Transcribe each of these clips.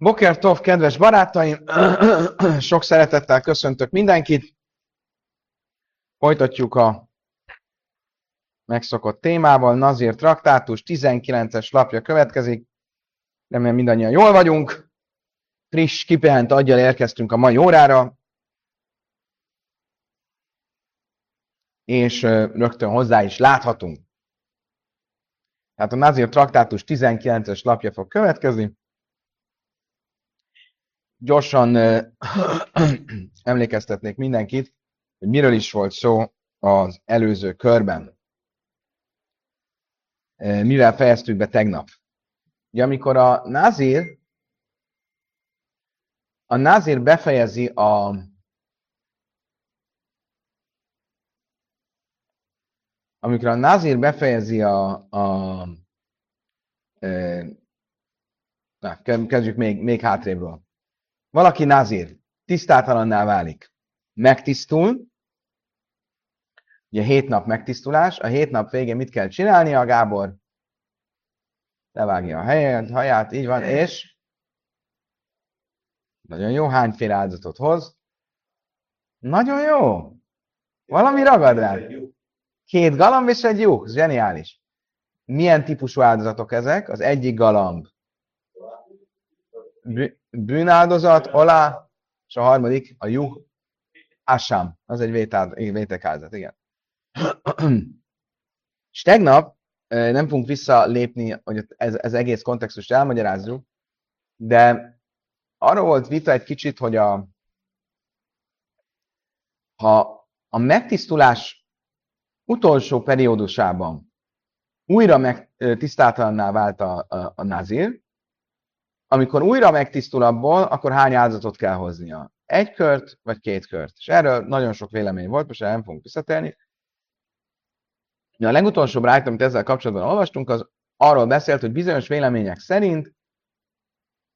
Boker Tov, kedves barátaim! Sok szeretettel köszöntök mindenkit. Folytatjuk a megszokott témával. Nazir traktátus 19-es lapja következik. Remélem mindannyian jól vagyunk. Friss, kipehent aggyal érkeztünk a mai órára. És rögtön hozzá is láthatunk. Tehát a Nazir traktátus 19-es lapja fog következni gyorsan emlékeztetnék mindenkit, hogy miről is volt szó az előző körben. Mivel fejeztük be tegnap. Ugye amikor a Nazir a Nazir befejezi a amikor a Nazir befejezi a, a na, kezdjük még, még hátrébről. Valaki nazír, tisztátalanná válik, megtisztul, ugye hét nap megtisztulás, a hét nap végén mit kell csinálnia, Gábor? Levágja a helyet, haját, így van, és nagyon jó, hányféle áldozatot hoz? Nagyon jó. Valami ragad rá. Két galamb és egy lyuk, zseniális. Milyen típusú áldozatok ezek? Az egyik galamb bűnáldozat, alá, és a harmadik a juh, asám. Az egy vétekázat, igen. és tegnap nem fogunk visszalépni, hogy ez, ez egész kontextust elmagyarázzuk, de arra volt vita egy kicsit, hogy a, ha a megtisztulás utolsó periódusában újra meg, vált a, a, a nazir, amikor újra megtisztul abból, akkor hány áldozatot kell hoznia? Egy kört, vagy két kört? És erről nagyon sok vélemény volt, most nem fogunk visszatérni. A legutolsó rájt, amit ezzel kapcsolatban olvastunk, az arról beszélt, hogy bizonyos vélemények szerint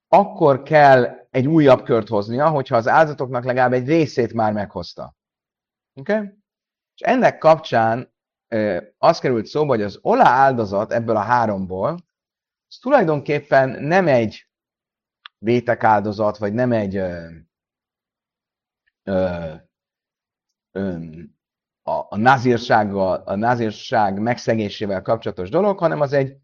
akkor kell egy újabb kört hoznia, hogyha az áldozatoknak legalább egy részét már meghozta. Oké? Okay? És ennek kapcsán az került szóba, hogy az olá áldozat ebből a háromból, az tulajdonképpen nem egy vétek áldozat, vagy nem egy ö, ö, ö, a, a nazírsággal, a nazírság megszegésével kapcsolatos dolog, hanem az egy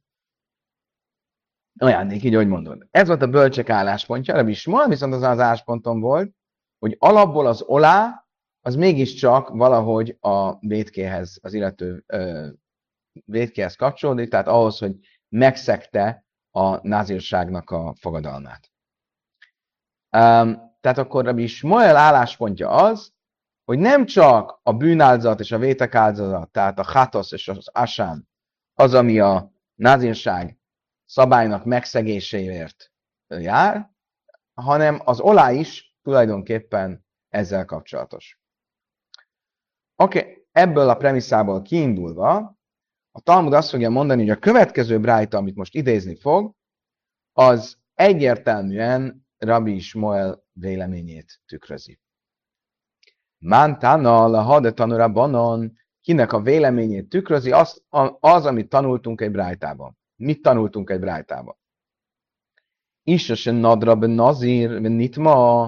ajándék, így, hogy mondod. Ez volt a bölcsek álláspontja, is ma viszont az az állásponton volt, hogy alapból az olá, az mégiscsak valahogy a vétkéhez, az illető ö, vétkéhez kapcsolódik, tehát ahhoz, hogy megszegte a názírságnak a fogadalmát. Um, tehát akkor Rabbi Ismael álláspontja az, hogy nem csak a bűnáldozat és a vétek áldozat, tehát a hatosz és az asán, az, ami a názinság szabálynak megszegéséért jár, hanem az olá is tulajdonképpen ezzel kapcsolatos. Oké, okay, ebből a premisszából kiindulva, a Talmud azt fogja mondani, hogy a következő brájta, amit most idézni fog, az egyértelműen Rabbi Ismoel véleményét tükrözi. Mántana lahade tanura banon, kinek a véleményét tükrözi, az, az amit tanultunk egy brájtában. Mit tanultunk egy brájtában? Isösen nadrab nazir, nitma,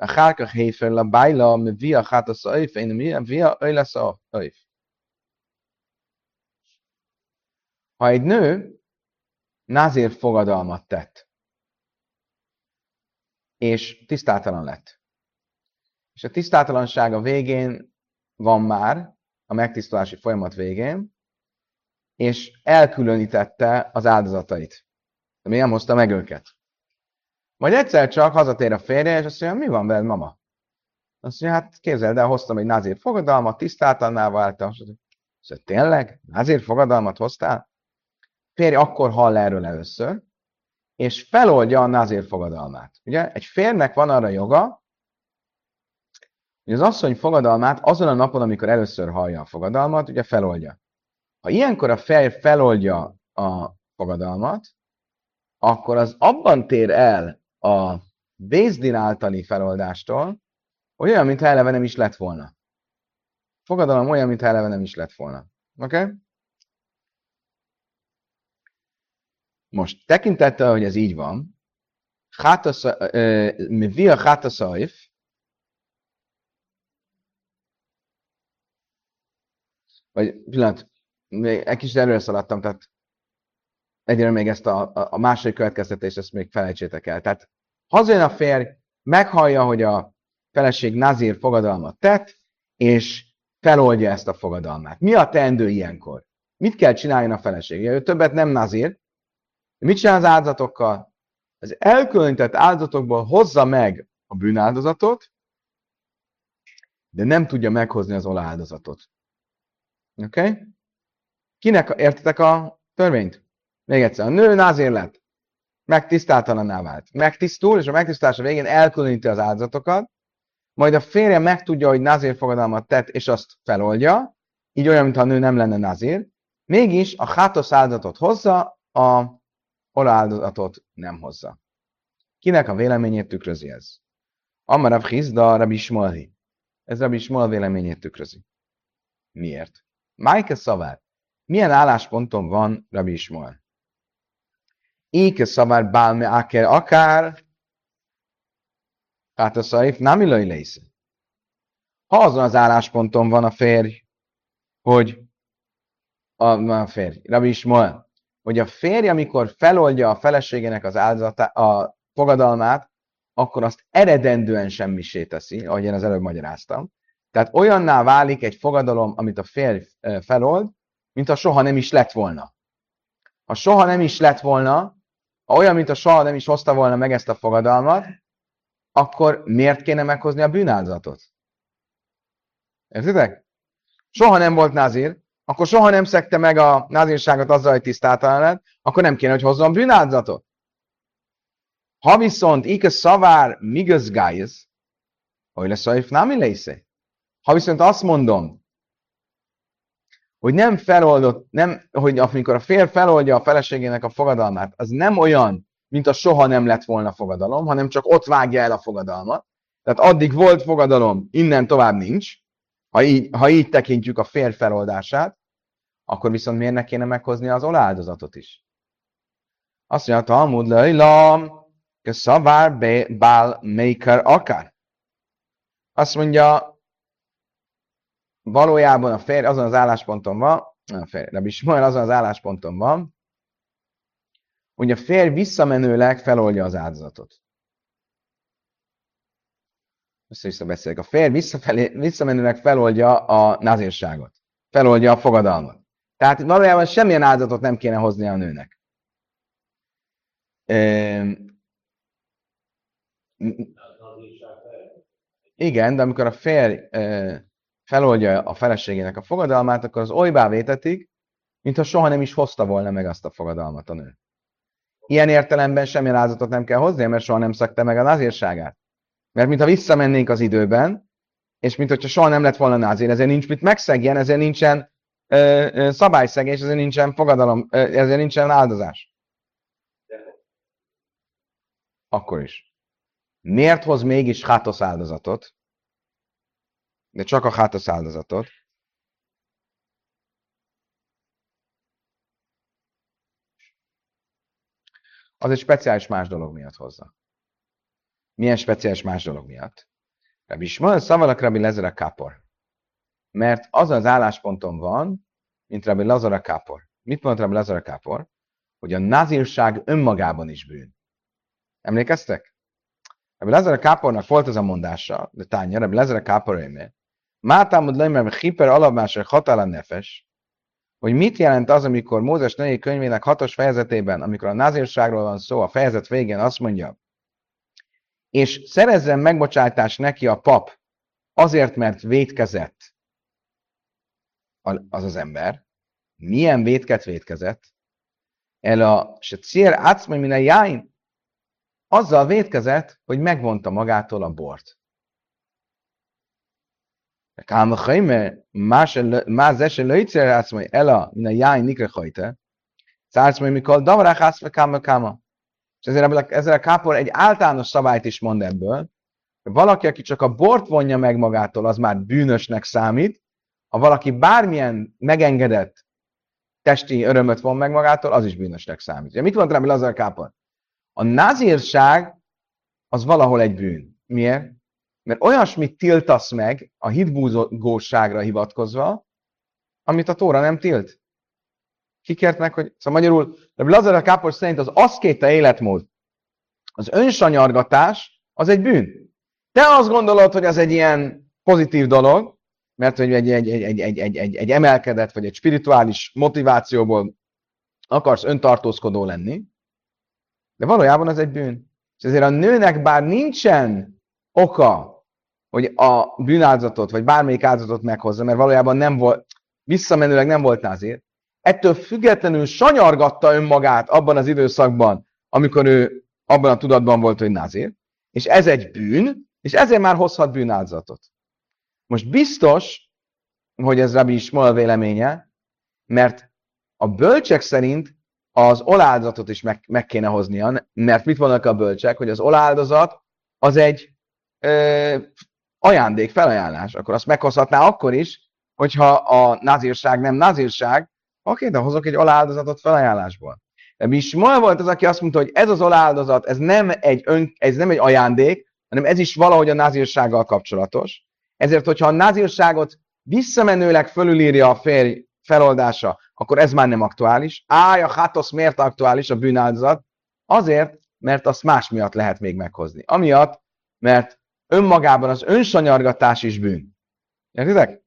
a hárkach héfer la bájla, me via hát a szöjf, én mi via öjlesz a szöjf. Ha egy nő názér fogadalmat tett, és tisztátalan lett. És a tisztátalanság a végén van már, a megtisztulási folyamat végén, és elkülönítette az áldozatait. De mi nem hozta meg őket. Majd egyszer csak hazatér a férje, és azt mondja, mi van veled, mama? Azt mondja, hát képzeld el, hoztam egy názír fogadalmat, tisztátalanná váltam. Azt mondja, tényleg? Názír fogadalmat hoztál? Férj akkor hall erről először, és feloldja a nazír fogadalmát. Ugye egy férnek van arra joga, hogy az asszony fogadalmát azon a napon, amikor először hallja a fogadalmat, ugye feloldja. Ha ilyenkor a férj feloldja a fogadalmat, akkor az abban tér el a Bézdin általi feloldástól, olyan, mintha eleve nem is lett volna. Fogadalom olyan, mintha eleve nem is lett volna. Oké? Okay? Most tekintettel, hogy ez így van, mi a hátaszaif, vagy pillanat, még egy kicsit előre szaladtam, tehát egyre még ezt a, a, a második következtetést, ezt még felejtsétek el. Tehát hazajön a férj, meghallja, hogy a feleség Nazir fogadalmat tett, és feloldja ezt a fogadalmát. Mi a teendő ilyenkor? Mit kell csináljon a feleség? Ő többet nem Nazir. Mit csinál az áldozatokkal? Az elkülönített áldozatokból hozza meg a bűnáldozatot, de nem tudja meghozni az oláldozatot. Oké? Okay? Kinek értetek a törvényt? Még egyszer, a nő názér lett. Megtisztáltalanná vált. Megtisztul, és a megtisztulása végén elkülöníti az áldozatokat, majd a férje megtudja, hogy nazér fogadalmat tett, és azt feloldja, így olyan, mintha a nő nem lenne nazér, mégis a hátos áldozatot hozza, a ola áldozatot nem hozza. Kinek a véleményét tükrözi ez? Amarav Hizda, Rabbi Shmolhi. Ez Rabbi Shmol véleményét tükrözi. Miért? Májke szavár. Milyen állásponton van Rabbi Ismol? Éke szavár bálme akár akár, hát a szaif nem illai lésze. Ha azon az állásponton van a férj, hogy a, a férj, Rabbi Ismol, hogy a férj, amikor feloldja a feleségének az áldozata, a fogadalmát, akkor azt eredendően semmisé teszi, ahogy én az előbb magyaráztam. Tehát olyanná válik egy fogadalom, amit a férj felold, mint ha soha nem is lett volna. Ha soha nem is lett volna, olyan, mint a soha nem is hozta volna meg ezt a fogadalmat, akkor miért kéne meghozni a bűnáldozatot? Értitek? Soha nem volt nazír, akkor soha nem szekte meg a názírságot azzal, hogy tisztáltalan lett, akkor nem kéne, hogy hozzon bűnáldozatot. Ha viszont ike szavár migaz gájz, hogy lesz a nem lésze. Ha viszont azt mondom, hogy nem feloldott, nem, hogy amikor a fér feloldja a feleségének a fogadalmát, az nem olyan, mint a soha nem lett volna fogadalom, hanem csak ott vágja el a fogadalmat. Tehát addig volt fogadalom, innen tovább nincs. Ha így, ha így tekintjük a fér feloldását, akkor viszont miért ne kéne meghozni az oláldozatot is? Azt mondja, Talmud lejlam, szavár bál maker akár. Azt mondja, valójában a férj azon az állásponton van, a férj, de Ismael azon az állásponton van, hogy a férj visszamenőleg feloldja az áldozatot. Össze-vissza beszélek. A férj visszafelé, visszamenőleg feloldja a nazírságot. Feloldja a fogadalmat. Tehát valójában semmilyen áldozatot nem kéne hozni a nőnek. Igen, de amikor a férj feloldja a feleségének a fogadalmát, akkor az olybá vétetik, mintha soha nem is hozta volna meg azt a fogadalmat a nő. Ilyen értelemben semmilyen áldozatot nem kell hozni, mert soha nem szakta meg a názírságát. Mert mintha visszamennénk az időben, és mint hogyha soha nem lett volna názír, ezért nincs mit megszegjen, ezért nincsen ö, ö, szabályszegés, ezért nincsen fogadalom, ö, ezért nincsen áldozás. Akkor is. Miért hoz mégis hátosz áldozatot? de csak a hátasz áldozatot. Az egy speciális más dolog miatt hozza. Milyen speciális más dolog miatt? Rabbi Ismael szavalak Rabbi Lezera Kapor. Mert az az állásponton van, mint Rabbi Lazara Kapor. Mit mond Rabbi Lazara Kapor? Hogy a nazírság önmagában is bűn. Emlékeztek? Rabbi Lazara Kápornak volt ez a mondása, de tánya, Rabbi Lazara Kápor Mátámod lemre hiper alapmásra hatala nefes, hogy mit jelent az, amikor Mózes női könyvének hatos fejezetében, amikor a názírságról van szó, a fejezet végén azt mondja, és szerezzen megbocsátást neki a pap, azért, mert vétkezett az az ember, milyen vétket vétkezett, el a se cél átszmai minden jáin, azzal vétkezett, hogy megvonta magától a bort. Kám hajme, más esen lőjtszer átszmai, el a minden jáin nikre hajte, szárszmai mikor davarák átszmai káma káma. És ezért ezzel a kápor egy általános szabályt is mond ebből, hogy valaki, aki csak a bort vonja meg magától, az már bűnösnek számít, ha valaki bármilyen megengedett testi örömöt von meg magától, az is bűnösnek számít. Ugye mit mond rá Lazar Kápor? A nazírság az valahol egy bűn. Miért? Mert olyasmit tiltasz meg a hitbúzóságra hivatkozva, amit a Tóra nem tilt. Kikért meg, hogy... Szóval magyarul, de Lazar Kápor szerint az aszkéta életmód, az önsanyargatás, az egy bűn. Te azt gondolod, hogy az egy ilyen pozitív dolog, mert hogy egy, egy, egy, egy, egy, egy, egy, egy emelkedett, vagy egy spirituális motivációból akarsz öntartózkodó lenni, de valójában az egy bűn. És ezért a nőnek bár nincsen oka, hogy a bűnáldozatot, vagy bármelyik áldozatot meghozza, mert valójában nem volt, visszamenőleg nem volt azért, ettől függetlenül sanyargatta önmagát abban az időszakban, amikor ő abban a tudatban volt, hogy nazír, és ez egy bűn, és ezért már hozhat bűnáldozatot. Most biztos, hogy ez Rabbi Ismael véleménye, mert a bölcsek szerint az oláldozatot is meg, meg kéne hoznia, mert mit vannak a bölcsek, hogy az oláldozat az egy ö, ajándék, felajánlás. Akkor azt meghozhatná akkor is, hogyha a nazírság nem nazírság, oké, de hozok egy oláldozatot felajánlásból. De Ismael volt az, aki azt mondta, hogy ez az oláldozat, ez nem egy, ön, ez nem egy ajándék, hanem ez is valahogy a nazírsággal kapcsolatos. Ezért, hogyha a nazírságot visszamenőleg fölülírja a férj feloldása, akkor ez már nem aktuális. Áj, a hátosz miért aktuális, a bűnáldozat? Azért, mert azt más miatt lehet még meghozni. Amiatt, mert önmagában az önsanyargatás is bűn. Értitek?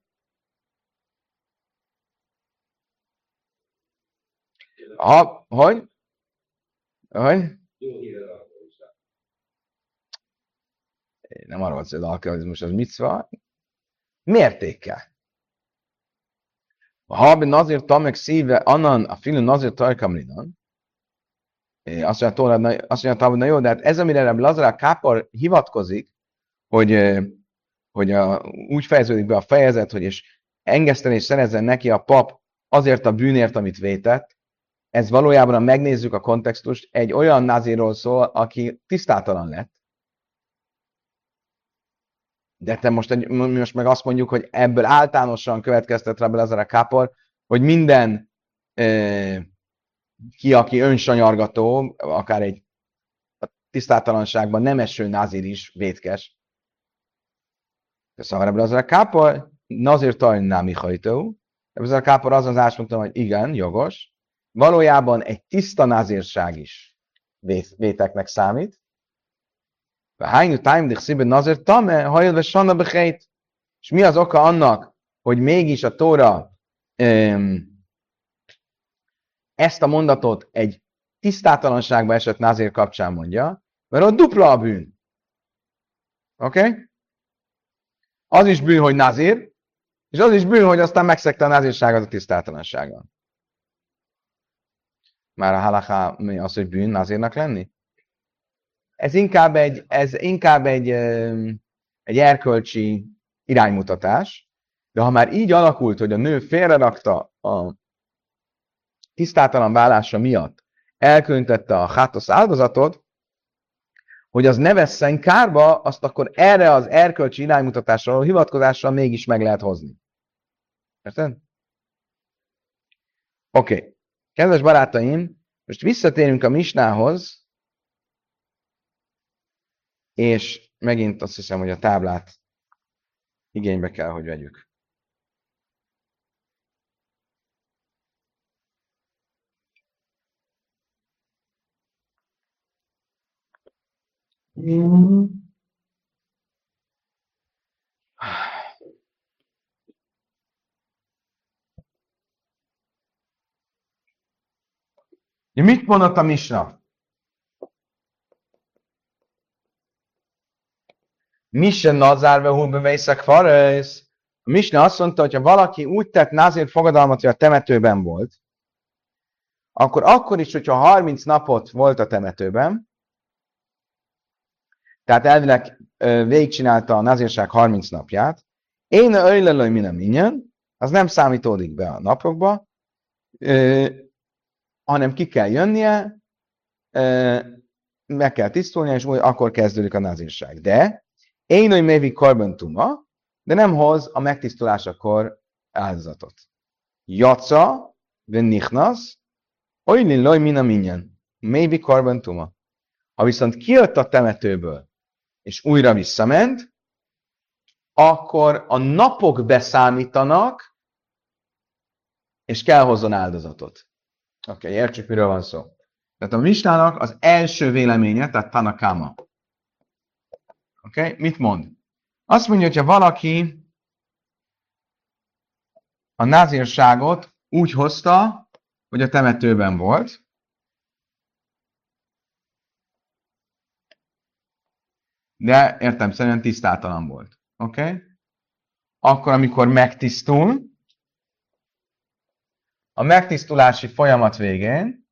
Ha, hogy? Hogy? Nem arról hogy az alkoholizmus az mit Mértékkel. Ha ben nazir tamek szíve annan a filin nazir tajkamlinan, azt mondja, azt mondja, na jó, de hát ez, amire Reb Lazar Kápor hivatkozik, hogy, hogy a, úgy fejeződik be a fejezet, hogy és engeszteni és szerezzen neki a pap azért a bűnért, amit vétett, ez valójában, ha megnézzük a kontextust, egy olyan nazirról szól, aki tisztátalan lett, de te most, egy, most meg azt mondjuk, hogy ebből általánosan következtet Rabbi Lazar Kápor, hogy minden e, ki, aki önsanyargató, akár egy tisztátalanságban nem eső nazir is vétkes. Szóval Rabbi Lazar Kápor, nazir tajn námi hajtó. Rabbi Lazar Kápor azon az mondtam, hogy igen, jogos. Valójában egy tiszta nazírság is véteknek számít, Hájnu tájm dich szíben nazir tame, hajlve sanna bechét. És mi az oka annak, hogy mégis a Tóra ezt a mondatot egy tisztátalanságba esett nazir kapcsán mondja, mert ott dupla a bűn. Oké? Okay? Az is bűn, hogy nazir, és az is bűn, hogy aztán megszegte a nazírságot a tisztátalansággal. Már a halaká az, hogy bűn nazírnak lenni? Ez inkább egy, ez inkább egy, egy erkölcsi iránymutatás, de ha már így alakult, hogy a nő félrerakta a tisztátalan vállása miatt, elköntette a hátosz áldozatot, hogy az ne vesszen kárba, azt akkor erre az erkölcsi iránymutatásra, a hivatkozásra mégis meg lehet hozni. Érted? Oké. Okay. Kedves barátaim, most visszatérünk a misnához, és megint azt hiszem, hogy a táblát igénybe kell, hogy vegyük. Mm. Mit mondott a Misna? Mise nazárve húbe vészek farész. A Misne azt mondta, hogy ha valaki úgy tett názért fogadalmat, hogy a temetőben volt, akkor akkor is, hogyha 30 napot volt a temetőben, tehát elvileg végigcsinálta a nazírság 30 napját, én öjlelőj minden minyen, az nem számítódik be a napokba, hanem ki kell jönnie, meg kell tisztulnia, és akkor kezdődik a nazírság. De én, hogy mévi korban tuma, de nem hoz a megtisztulásakor áldozatot. Jaca, ven nichnas, oly loj min a minyen. Mévi korban tuma. Ha viszont kijött a temetőből, és újra visszament, akkor a napok beszámítanak, és kell hozzon áldozatot. Oké, okay, értsük, miről van szó. Tehát a Mistának az első véleménye, tehát Tanakama. Oké, okay? mit mond? Azt mondja, hogyha valaki a názírságot úgy hozta, hogy a temetőben volt, de értem szerint tisztátalan volt. Oké? Okay? Akkor, amikor megtisztul, a megtisztulási folyamat végén,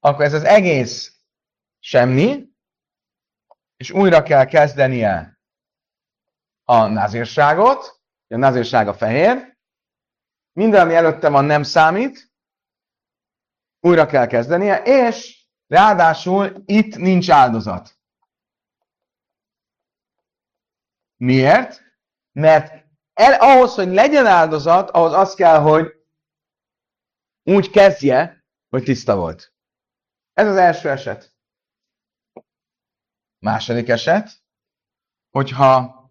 akkor ez az egész semmi, és újra kell kezdenie a nazírságot, a nazírság a fehér, minden, ami előtte van, nem számít, újra kell kezdenie, és ráadásul itt nincs áldozat. Miért? Mert el, ahhoz, hogy legyen áldozat, ahhoz az kell, hogy úgy kezdje, hogy tiszta volt. Ez az első eset. Második eset, hogyha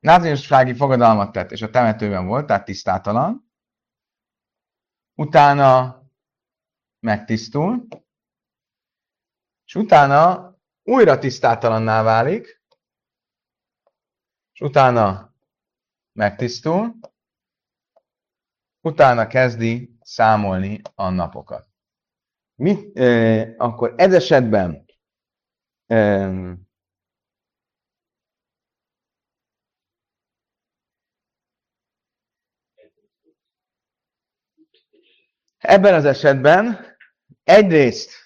názírsági fogadalmat tett, és a temetőben volt, tehát tisztátalan, utána megtisztul, és utána újra tisztátalanná válik, és utána megtisztul, utána kezdi számolni a napokat. Mit, eh, akkor ez esetben eh, ebben az esetben egyrészt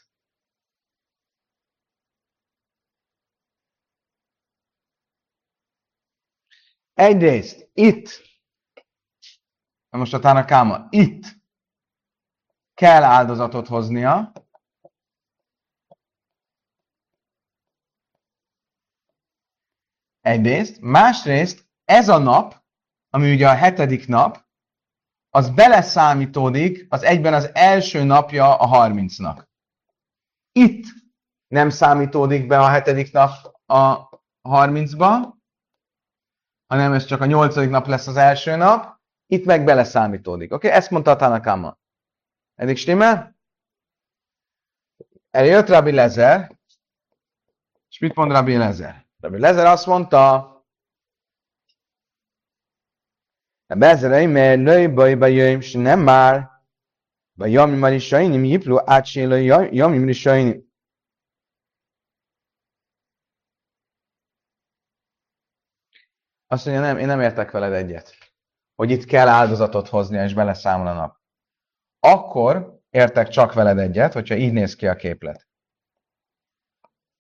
Egyrészt itt, most a Tanakáma, itt kell áldozatot hoznia, egyrészt, másrészt ez a nap, ami ugye a hetedik nap, az beleszámítódik az egyben az első napja a harmincnak. Itt nem számítódik be a hetedik nap a harmincba, hanem ez csak a nyolcadik nap lesz az első nap, itt meg beleszámítódik. Oké, okay? ezt mondta a Tanakama. Eddig stimmel? Eljött Rabbi Lezer, és mit mond Rabbi Lezer? Rabbi Lezer azt mondta, Bezerei, mert női bajba jöjjön, és nem már, vagy jami már is sajnim, jipló átsélő, jami már is. Azt mondja, nem, én nem értek veled egyet, hogy itt kell áldozatot hozni, és beleszámol a nap. Akkor értek csak veled egyet, hogyha így néz ki a képlet.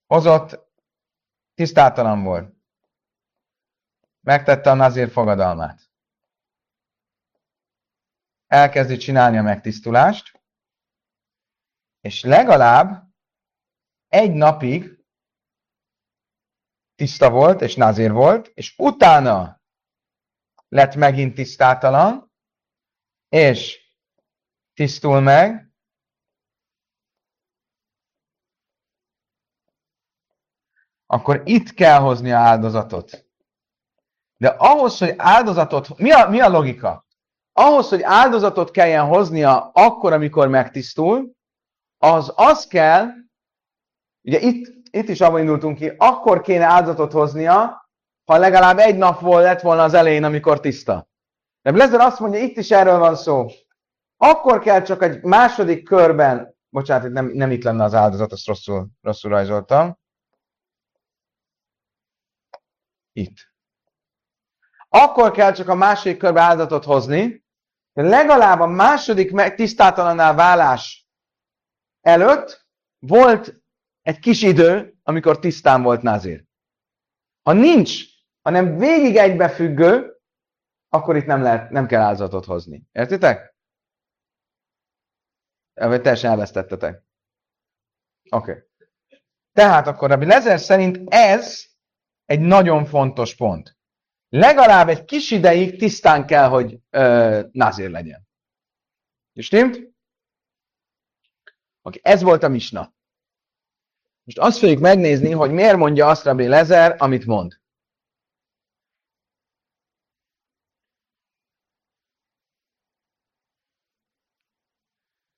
Hozott, tisztátalan volt. Megtette a nazír fogadalmát. Elkezdi csinálni a megtisztulást, és legalább egy napig tiszta volt, és nazír volt, és utána lett megint tisztátalan, és tisztul meg, akkor itt kell hozni áldozatot. De ahhoz, hogy áldozatot, mi a, mi a logika? Ahhoz, hogy áldozatot kelljen hoznia akkor, amikor megtisztul, az az kell, ugye itt itt is abban indultunk ki, akkor kéne áldozatot hoznia, ha legalább egy nap volt, lett volna az elején, amikor tiszta. De Blazer azt mondja, itt is erről van szó. Akkor kell csak egy második körben, bocsánat, nem, nem itt lenne az áldozat, azt rosszul, rosszul rajzoltam. Itt. Akkor kell csak a második körbe áldozatot hozni, de legalább a második tisztátalanná válás előtt volt egy kis idő, amikor tisztán volt Nazir. Ha nincs, hanem végig egybefüggő, akkor itt nem, lehet, nem kell áldozatot hozni. Értitek? Vagy teljesen elvesztettetek. Oké. Okay. Tehát akkor Rabbi Lezer szerint ez egy nagyon fontos pont. Legalább egy kis ideig tisztán kell, hogy ö, nazir legyen. És stimmt? Oké, okay. ez volt a misna. Most azt fogjuk megnézni, hogy miért mondja azt Rabbi Lezer, amit mond.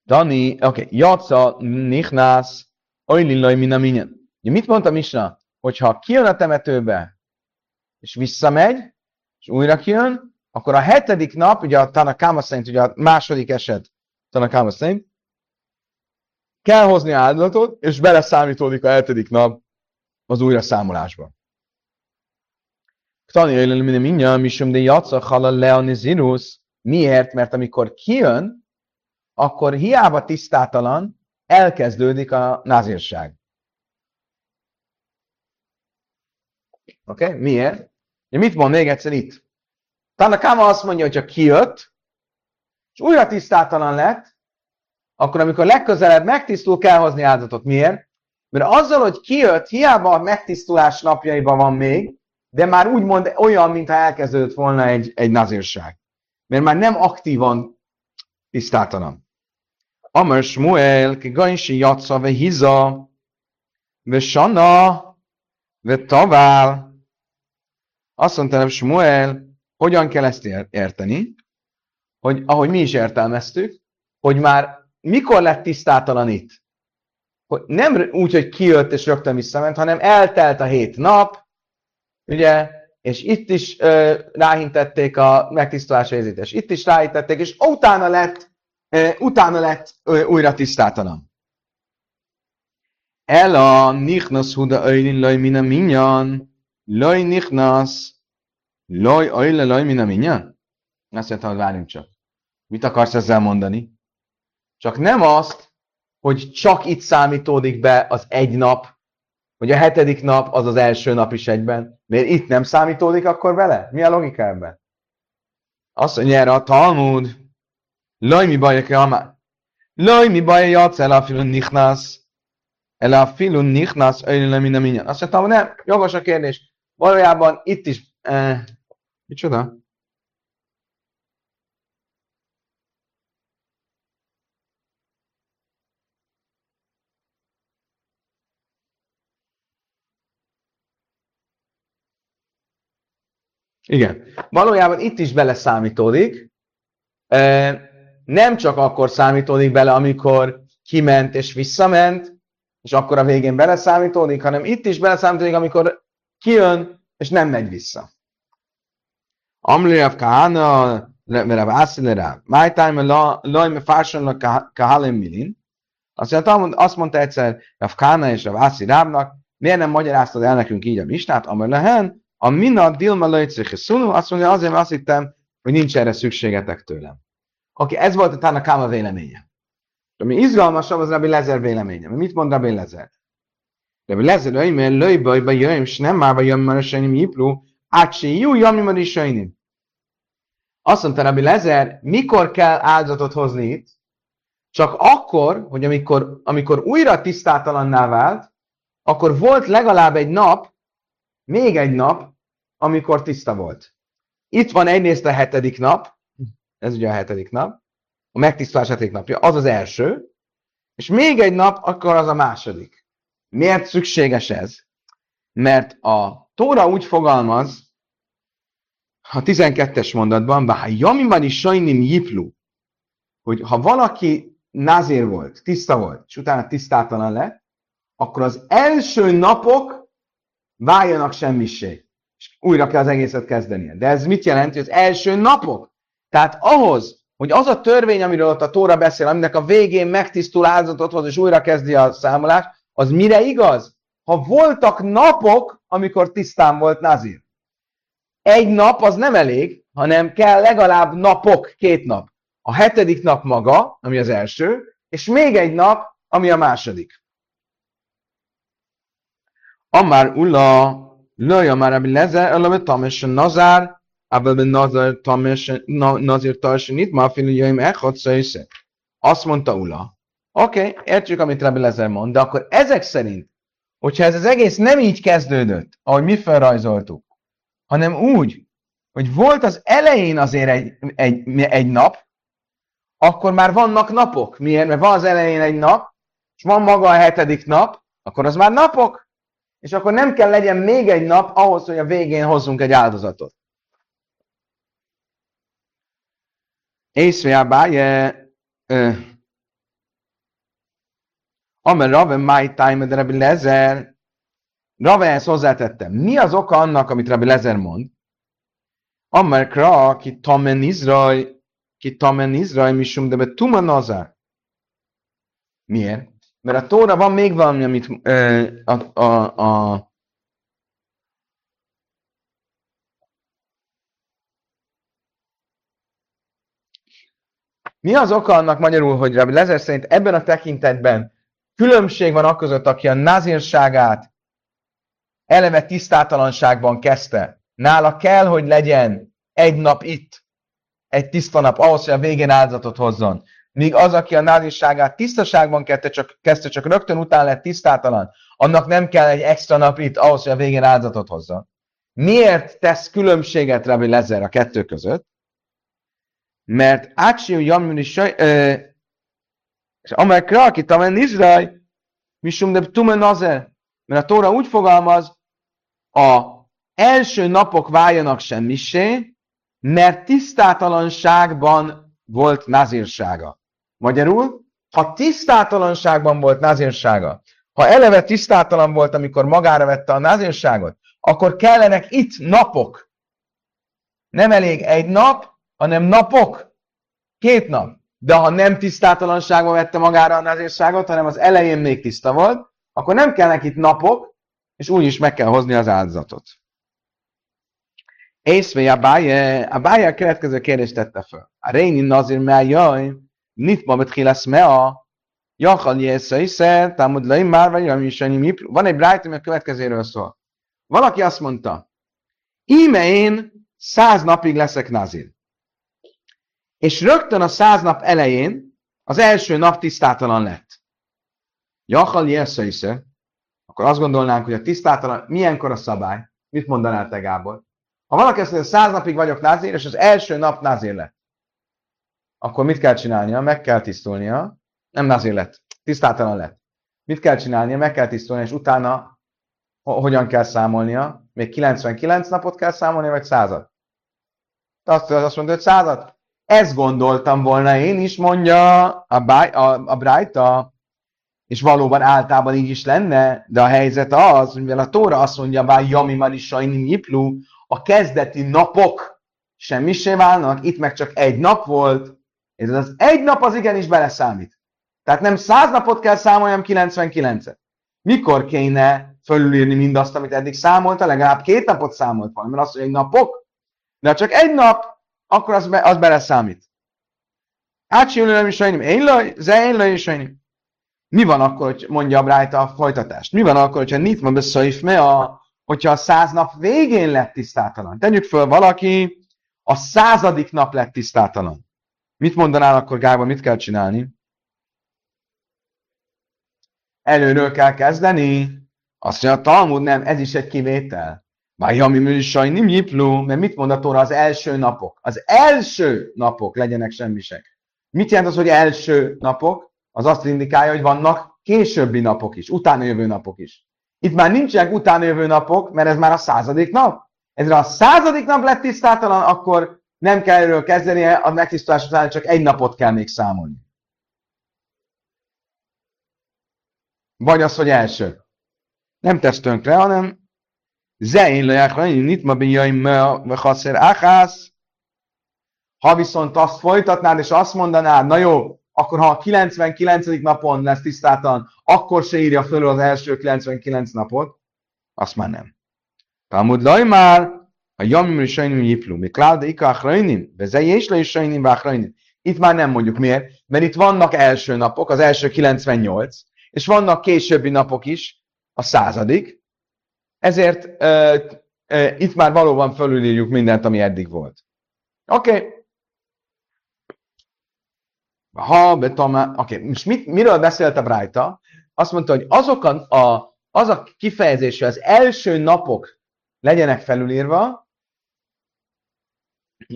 Dani, oké, okay. Jaca, Nichnász, Ojlillaj, Minaminyen. Ugye mit mondta Misna? Hogyha kijön a temetőbe, és visszamegy, és újra kijön, akkor a hetedik nap, ugye a Tanakáma szerint, ugye a második eset Tanakáma szerint, kell hozni áldozatot, és beleszámítódik a hetedik nap az újra számolásba. Tani minden mindjárt, misum de jatsza halal leonizirus. Miért? Mert amikor kijön, akkor hiába tisztátalan, elkezdődik a názírság. Oké? Okay? Miért? Ja, mit mond még egyszer itt? Káma azt mondja, hogy ha kijött, és újra tisztátalan lett, akkor amikor legközelebb megtisztul, kell hozni áldozatot. Miért? Mert azzal, hogy kijött, hiába a megtisztulás napjaiban van még, de már úgymond olyan, mintha elkezdődött volna egy, egy nazírság. Mert már nem aktívan tisztátalan. Amar Shmuel, ki gainsi jatsza, ve hiza, ve sana, ve tavál. Azt mondta Shmuel, hogyan kell ezt érteni? Hogy ahogy mi is értelmeztük, hogy már mikor lett tisztátalan itt? Hogy nem úgy, hogy kijött és rögtön visszament, hanem eltelt a hét nap, ugye, és itt is ö, ráhintették a megtisztulás részítés. Itt is ráhintették, és utána lett, ö, utána lett ö, újra tisztátalan. El a nichnas huda öjlin loj mina minyan, loj nichnas, loj öjle loj mina minyan. Azt mondta, hogy várjunk csak. Mit akarsz ezzel mondani? Csak nem azt, hogy csak itt számítódik be az egy nap, hogy a hetedik nap az az első nap is egyben. Miért itt nem számítódik akkor vele? Mi a logika ebben? Azt mondja erre a Talmud, Laj mi baj, a Laj mi baj, jatsz el a filun nichnasz, el a filun nichnasz, öjlőle minden minden. Azt mondtam, nem, jogos a kérdés. Valójában itt is, eh, micsoda? Igen. Valójában itt is beleszámítódik. Nem csak akkor számítódik bele, amikor kiment és visszament, és akkor a végén beleszámítódik, hanem itt is beleszámítódik, amikor kijön és nem megy vissza. Amlirav kahana, mert a vászilera, my time loj me fásson kahalem milin. Azt mondta, azt mondta egyszer Rav Kána és Rav Ászi Rábnak, miért nem magyaráztad el nekünk így a mistát, amely lehen, a mina dilma lejtszéhe szunu, azt mondja, azért, mert azt hittem, hogy nincs erre szükségetek tőlem. Oké, ez volt a Tanakáma véleménye. Ami izgalmasabb, az Rabbi Lezer véleménye. Mit mond Rabbi Lezer? Rabbi Lezer, hogy mert hogy jöjjön, és nem már jöjjön, mert sajnim jiplu, át se jó, jami, mert is sajnim. Azt mondta Rabbi Lezer, mikor kell áldozatot hozni itt? Csak akkor, hogy amikor, amikor újra tisztátalanná vált, akkor volt legalább egy nap, még egy nap, amikor tiszta volt. Itt van egyrészt a hetedik nap, ez ugye a hetedik nap, a megtisztulás hetedik napja, az az első, és még egy nap, akkor az a második. Miért szükséges ez? Mert a Tóra úgy fogalmaz, a 12-es mondatban, bár jamiban is sajnim jiplu, hogy ha valaki nazér volt, tiszta volt, és utána tisztátalan lett, akkor az első napok váljanak semmisé. És újra kell az egészet kezdenie. De ez mit jelenti? Az első napok. Tehát ahhoz, hogy az a törvény, amiről ott a Tóra beszél, aminek a végén megtisztul áldozatot hoz, és újra kezdi a számolást, az mire igaz? Ha voltak napok, amikor tisztán volt Nazir. Egy nap az nem elég, hanem kell legalább napok, két nap. A hetedik nap maga, ami az első, és még egy nap, ami a második. Amár Ulla, lőja már Rabbi Lezer, eleve tames nazár, aber ben nazar tames nazir tarsinit, ma filu jöjjön echad szöjsze. Azt mondta Ulla. Oké, okay, értjük, amit Rabbi Lezer mond, de akkor ezek szerint, hogyha ez az egész nem így kezdődött, ahogy mi felrajzoltuk, hanem úgy, hogy volt az elején azért egy, egy, egy nap, akkor már vannak napok. Miért? Mert van az elején egy nap, és van maga a hetedik nap, akkor az már napok, és akkor nem kell legyen még egy nap ahhoz, hogy a végén hozzunk egy áldozatot. Észre báje, Amer Rave my time de Rabbi Lezer, Rave ezt hozzátette. Mi az oka annak, amit Rabbi Lezer mond? Amer Kra, ki tamen Izraj, ki tamen Izraj, misum de betuma nazar. Miért? Mert a Tóra van még valami, amit ö, a, a, a Mi az oka annak magyarul, hogy Rabbi Lezer szerint ebben a tekintetben különbség van között, aki a nazírságát eleve tisztátalanságban kezdte. Nála kell, hogy legyen egy nap itt, egy tiszta nap, ahhoz, hogy a végén áldozatot hozzon. Míg az, aki a názisságát tisztaságban kezdte csak, kezdte, csak rögtön után lett tisztátalan, annak nem kell egy extra nap itt ahhoz, hogy a végén áldozatot hozzon. Miért tesz különbséget Rabbi Lezer a kettő között? Mert Ácsiú Jamjuni Saj, és amely Kraki Tamen Izrael, Misum de Tumen Nazer, mert a Tóra úgy fogalmaz, a első napok váljanak semmisé, mert tisztátalanságban volt nazírsága. Magyarul, ha tisztátalanságban volt nazírsága, ha eleve tisztátalan volt, amikor magára vette a nazírságot, akkor kellenek itt napok. Nem elég egy nap, hanem napok. Két nap. De ha nem tisztátalanságban vette magára a nazírságot, hanem az elején még tiszta volt, akkor nem kellnek itt napok, és úgy is meg kell hozni az áldozatot. Észve a báje, a következő kérdést tette fel. A réni nazir jaj, nit ma betchilasz mea, jachal jesza iszer, támud lai már vagy ami is Van egy brájt, ami a következőről szól. Valaki azt mondta, íme én száz napig leszek nazir. És rögtön a száz nap elején az első nap tisztátalan lett. Jachal jesza iszer, akkor azt gondolnánk, hogy a tisztátalan, milyenkor a szabály? Mit mondanál te, Gábor? Ha valaki azt mondja, száz napig vagyok názér, és az első nap názér lett, akkor mit kell csinálnia? Meg kell tisztulnia. Nem názér lett, tisztátalan lett. Mit kell csinálnia? Meg kell tisztulnia, és utána hogyan kell számolnia? Még 99 napot kell számolnia, vagy század? Azt, azt mondja, hogy század? Ezt gondoltam volna én is, mondja a, báj, a, a Brájta, és valóban általában így is lenne, de a helyzet az, mivel a Tóra azt mondja, bár Jami Marisajni Nyiplu, a kezdeti napok semmisé válnak, itt meg csak egy nap volt, és az egy nap az igenis beleszámít. Tehát nem száz napot kell számoljam, 99-et. Mikor kéne fölülírni mindazt, amit eddig számolta, legalább két napot számolt volna, mert azt mondja, hogy napok, de ha csak egy nap, akkor az, be, az beleszámít. Átsiülőlem is sajnim, én laj, ze én laj is sajnim. Mi van akkor, hogy mondja a Brájta a folytatást? Mi van akkor, hogyha nitma beszajf me a hogyha a száz nap végén lett tisztátalan. Tegyük föl, valaki a századik nap lett tisztátalan. Mit mondanál akkor, Gábor, mit kell csinálni? Előről kell kezdeni. Azt mondja, a Talmud nem, ez is egy kivétel. Már Jami Műsaj, nem nyipló, mert mit mond a Tóra az első napok? Az első napok legyenek semmisek. Mit jelent az, hogy első napok? Az azt indikálja, hogy vannak későbbi napok is, utána jövő napok is. Itt már nincsenek utána jövő napok, mert ez már a századik nap. Ezre a századik nap lett tisztátalan, akkor nem kell erről kezdenie, a megtisztulás után csak egy napot kell még számolni. Vagy az, hogy első. Nem tesz tönkre, hanem Zein lejákhain, nit ma binjaim haszer áhász. Ha viszont azt folytatnád, és azt mondanád, na jó, akkor ha a 99. napon lesz tisztátalan, akkor se írja föl az első 99 napot, azt már nem. Talmud laj már, jamim is sajnim jiplu, mi kláda ika achrajnim, vezei és le is sajnim achrajnim. Itt már nem mondjuk miért, mert itt vannak első napok, az első 98, és vannak későbbi napok is, a századik, ezért uh, uh, itt már valóban fölülírjuk mindent, ami eddig volt. Oké, okay. Ha betama, oké, okay. most mit, miről beszélt a Brájta? Azt mondta, hogy azok a, a, az a kifejezés, hogy az első napok legyenek felülírva,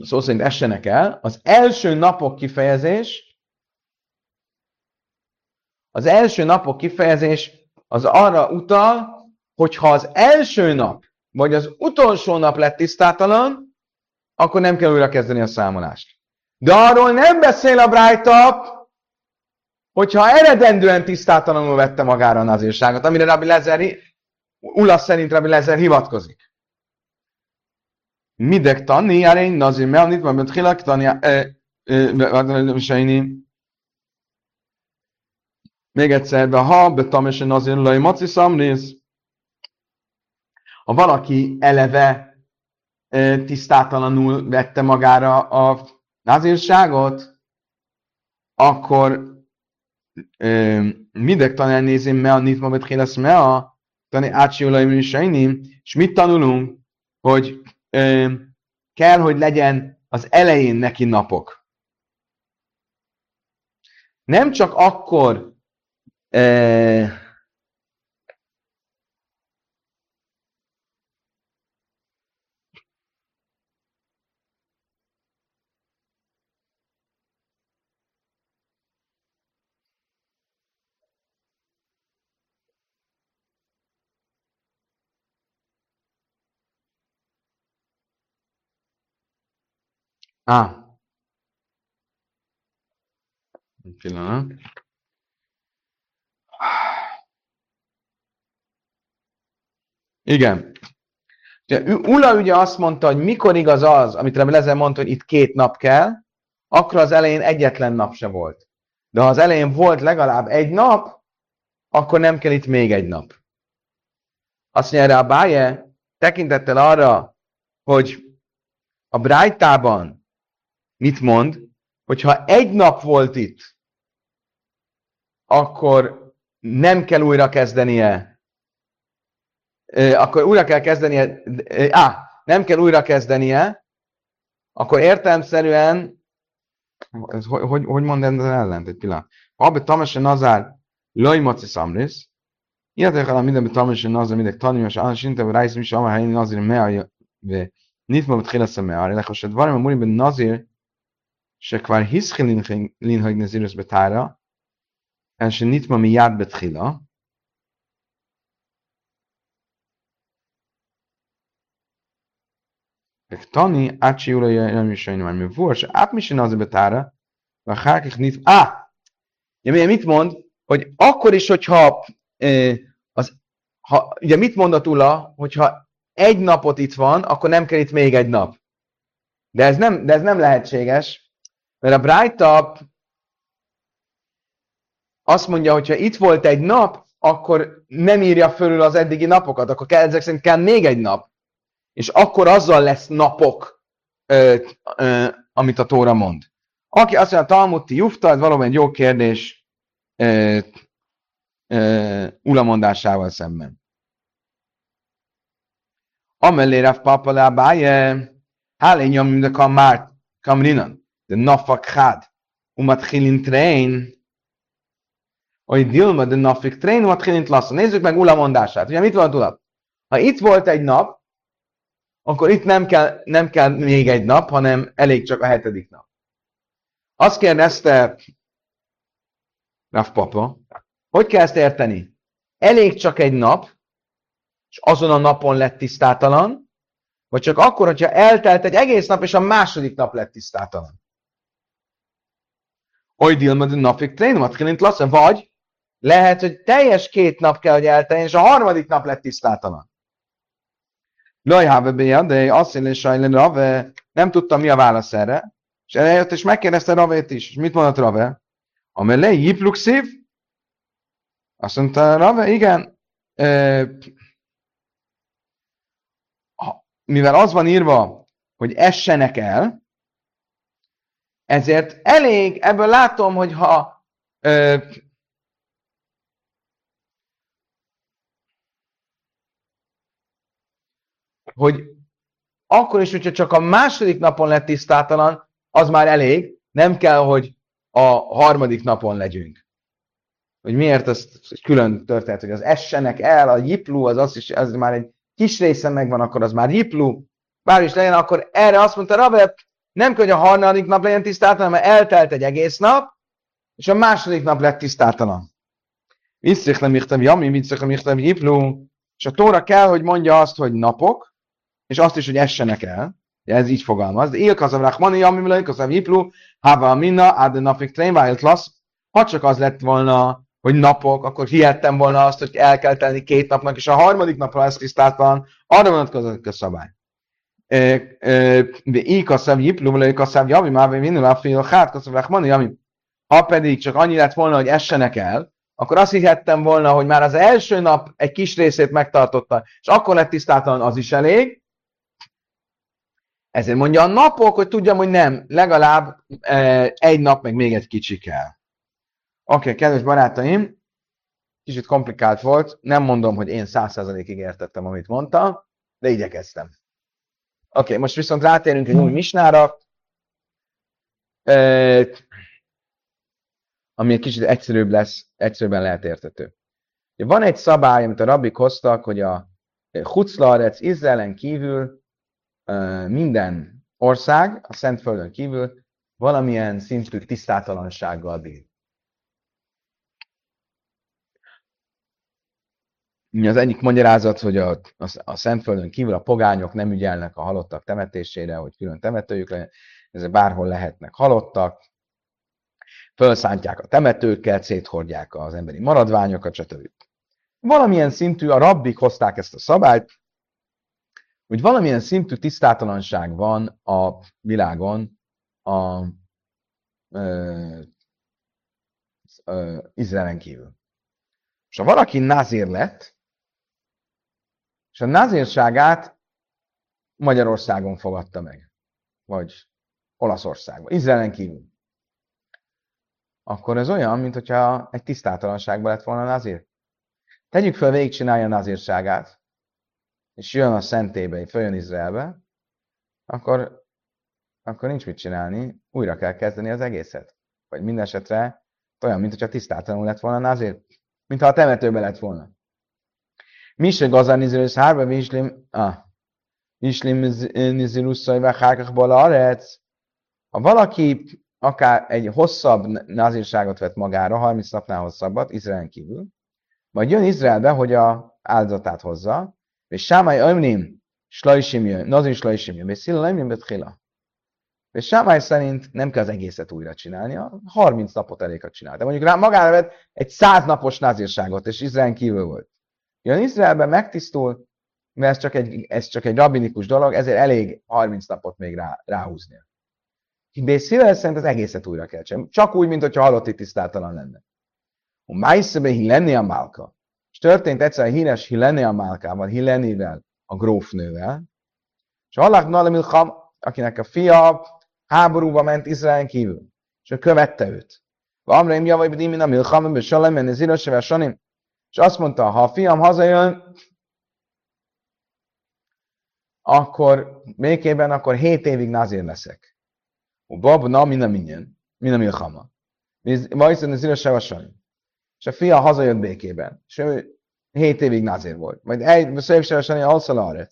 szó szerint essenek el, az első napok kifejezés, az első napok kifejezés az arra utal, hogy ha az első nap, vagy az utolsó nap lett tisztátalan, akkor nem kell újra kezdeni a számolást. De arról nem beszél a Brájtap, hogyha eredendően tisztátalanul vette magára a nazírságot, amire Rabbi Lezer, Ulasz szerint Rabbi Lezer hivatkozik. Nazir melnit, vagy mert hilak tanni, még egyszer, de ha betamesen azért laj maci szamnéz, ha valaki eleve tisztátalanul vette magára a nazírságot, akkor mindek tanár nézém me a nitma bet me a tani átsiulaim is és mit tanulunk, hogy kell, hogy legyen az elején neki napok. Nem csak akkor Ah. Un pillanat. Igen. Ula ugye azt mondta, hogy mikor igaz az, amit Rebbe Lezer mondta, hogy itt két nap kell, akkor az elején egyetlen nap se volt. De ha az elején volt legalább egy nap, akkor nem kell itt még egy nap. Azt mondja erre a báje, tekintettel arra, hogy a Brájtában mit mond? Hogyha egy nap volt itt, akkor nem kell újra kezdenie. Akkor újra kell kezdenie. Á, nem kell újra kezdenie, akkor értelmszerűen ez, hogy, hogy, hogy mondom az ellent egy pillanat? Abbe Tamese Nazár Lajmaci Szamrész, Ilyetek alá mindenben Tamese Nazár mindegy tanulmas állás inkább rájsz mi sem, ha én Nazir mea, nit ma betkhila szeme, arra lechosod, valami a múlin ben Nazir, שכבר הסחיל לנהוג נזירוס בתארה, אלא שנתמול מיד בתחילה. קטוני, עד שיהיו לו יום ראשונים, על מבואר שאף מי שנזיר בתארה, ואחר כך נת... אה! Ugye mit mond, hogy akkor is, hogyha az, ha, ugye mit mondott Ula, hogyha egy napot itt van, akkor nem kell itt még egy nap. De ez nem, de ez nem lehetséges, mert a Up azt mondja, hogy ha itt volt egy nap, akkor nem írja fölül az eddigi napokat, akkor kell, ezek szerint kell még egy nap. És akkor azzal lesz napok, ö, ö, amit a Tóra mond. Aki azt mondja, Talmudti Jufta, ez valóban egy jó kérdés ö, ö, ulamondásával szemben. Amelé Rav Papa Abaye, Hálén nyomjunk de kamár, kamrinan, de nafak had, umatchilin train, hogy Dilma de nafik train, umatchilin lassan. Nézzük meg Ula mondását. Ugye mit van Ula? Ha itt volt egy nap, akkor itt nem kell, nem kell még egy nap, hanem elég csak a hetedik nap. Azt kérdezte Rav Papa, hogy kell ezt érteni? Elég csak egy nap, és azon a napon lett tisztátalan, vagy csak akkor, hogyha eltelt egy egész nap, és a második nap lett tisztátalan. Oly dilma de napig trénomat kilint lassan, vagy lehet, hogy teljes két nap kell, hogy elteljen, és a harmadik nap lett tisztátalan. Laj, have de azt és sajlen Rave, nem tudtam, mi a válasz erre, és eljött, és megkérdezte Ravét is, és mit mondott Rave? Amellé jipluxív? Azt mondta Rave, igen, mivel az van írva, hogy essenek el, ezért elég, ebből látom, hogy ha ö, hogy akkor is, hogyha csak a második napon lett tisztátalan, az már elég, nem kell, hogy a harmadik napon legyünk. Hogy miért ez külön történt, hogy az essenek el, a jiplu, az az is, ez már egy kis része megvan, akkor az már jiplu, bár is legyen, akkor erre azt mondta Rabbe, nem kell, hogy a harmadik nap legyen tisztátalan, mert eltelt egy egész nap, és a második nap lett tisztátalan. Visszik nem írtam jami, visszik nem írtam jiplu. És a Tóra kell, hogy mondja azt, hogy napok, és azt is, hogy essenek el. Ez így fogalmaz. Ilk az a rachmani, ami ilk az a jiplu, hava minna, ad napik trén, lasz. Ha csak az lett volna, hogy napok, akkor hihettem volna azt, hogy el kell tenni két napnak, és a harmadik napra lesz tisztátlan, arra vonatkozik a szabály. Így a szem jiplu, a szem javi, már minnul a fél hát, a rachmani, ami ha pedig csak annyi lett volna, hogy essenek el, akkor azt hihettem volna, hogy már az első nap egy kis részét megtartotta, és akkor lett tisztátlan, az is elég. Ezért mondja a napok, hogy tudjam, hogy nem, legalább e, egy nap, meg még egy kicsi kell. Oké, okay, kedves barátaim, kicsit komplikált volt, nem mondom, hogy én száz százalékig értettem, amit mondtam, de igyekeztem. Okay, most viszont rátérünk egy új misnára. E, ami egy kicsit egyszerűbb lesz, egyszerűbben lehet értető. Van egy szabály, amit a rabbik hoztak, hogy a Huclarec Izraelen kívül minden ország, a Szentföldön kívül valamilyen szintű tisztátalansággal bír. Az egyik magyarázat, hogy a, a, a Szentföldön kívül a pogányok nem ügyelnek a halottak temetésére, hogy külön temetőjük legyen, ezek bárhol lehetnek halottak, felszántják a temetőket, széthordják az emberi maradványokat, stb. Valamilyen szintű, a rabbik hozták ezt a szabályt, hogy valamilyen szintű tisztátalanság van a világon a ö, ö, Izraelen kívül. És ha valaki nazír lett, és a nazírságát Magyarországon fogadta meg, vagy Olaszországban, Izraelen kívül akkor ez olyan, mint hogyha egy tisztátalanságban lett volna Nazir. Tegyük fel, végigcsinálja Nazírságát, és jön a szentébe, följön Izraelbe, akkor, akkor nincs mit csinálni, újra kell kezdeni az egészet. Vagy minden esetre olyan, mint hogyha tisztátalanul lett volna Nazir, mintha a temetőbe lett volna. Mi se gazán nizirus hárba, vislim, ah, vislim nizirusszai, vagy hárkakból arec. Ha valaki akár egy hosszabb nazírságot vett magára, 30 napnál hosszabbat, Izraelen kívül, majd jön Izraelbe, hogy a áldozatát hozza, és Sámály Ömnim, Slajsim jön, Nazir Slajsim jön, és Szilla Ömnim Betchila. És Sámály szerint nem kell az egészet újra csinálni, 30 napot elég, a csinál. De mondjuk rá magára vett egy 100 napos nazírságot, és Izraelen kívül volt. Jön Izraelbe, megtisztul, mert ez csak egy, ez csak egy rabinikus dolog, ezért elég 30 napot még rá, ráhúzni. Hibész Hillel szerint az egészet újra kell csinálni. Csak úgy, mint hogyha halotti tisztátalan lenne. A Májszebe Hillenni a Málka. És történt egyszer a híres Hillenni a Málkával, Hillenivel, a grófnővel. És Allah Nalamilcham, akinek a fia háborúba ment Izrael kívül. És ő követte őt. Amraim javaj bedimin a milcham, és salem, ez írassevel sanim. És azt mondta, ha a fiam hazajön, akkor mékében akkor hét évig nazir leszek. A bab, na, minden minden, minden milchama. Vajszön az írás sevason. És a fia hazajött békében. És ő hét évig nazir volt. Majd egy, szép sevason, alszal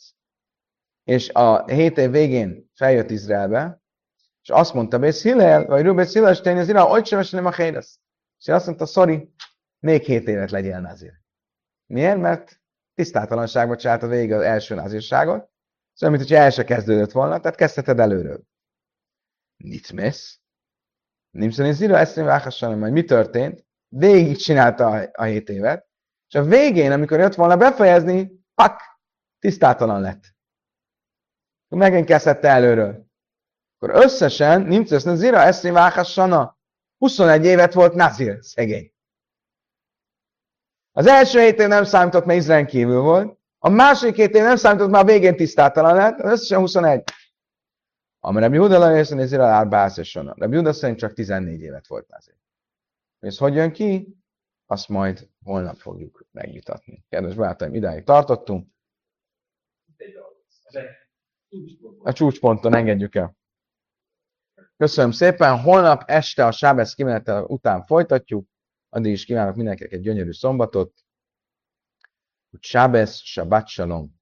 És a hét év végén feljött Izraelbe, és azt mondta, Bész Hillel, vagy Rubész Hillel, és tényleg az irá, hogy sem a Hédasz. És azt mondta, sorry, még hét évet legyél nazér. Miért? Mert tisztátalanságban csinálta végig az első nazírságot, szóval, mint hogyha el se kezdődött volna, tehát kezdheted előről nitmes. Nimszani zira eszén váhassanom, majd mi történt? Végig csinálta a, a hét évet, és a végén, amikor jött volna befejezni, pak, tisztátalan lett. Megint kezdette előről. Akkor összesen, nimszesz zira eszén váhassana, 21 évet volt Nazir, szegény. Az első hét év nem számított, mert Izrael kívül volt. A második hét év nem számított, mert a végén tisztátalan lett. Az összesen 21. Amire Rabbi Huda lejjeszön, ez a árbászesona. Rabbi Huda szerint csak 14 évet volt azért. És hogy jön ki, azt majd holnap fogjuk megvitatni. Kedves barátaim, idáig tartottunk. A csúcsponton engedjük el. Köszönöm szépen. Holnap este a Sábesz kimenetel után folytatjuk. Addig is kívánok mindenkinek egy gyönyörű szombatot. Sábesz, Shabbat Shalom.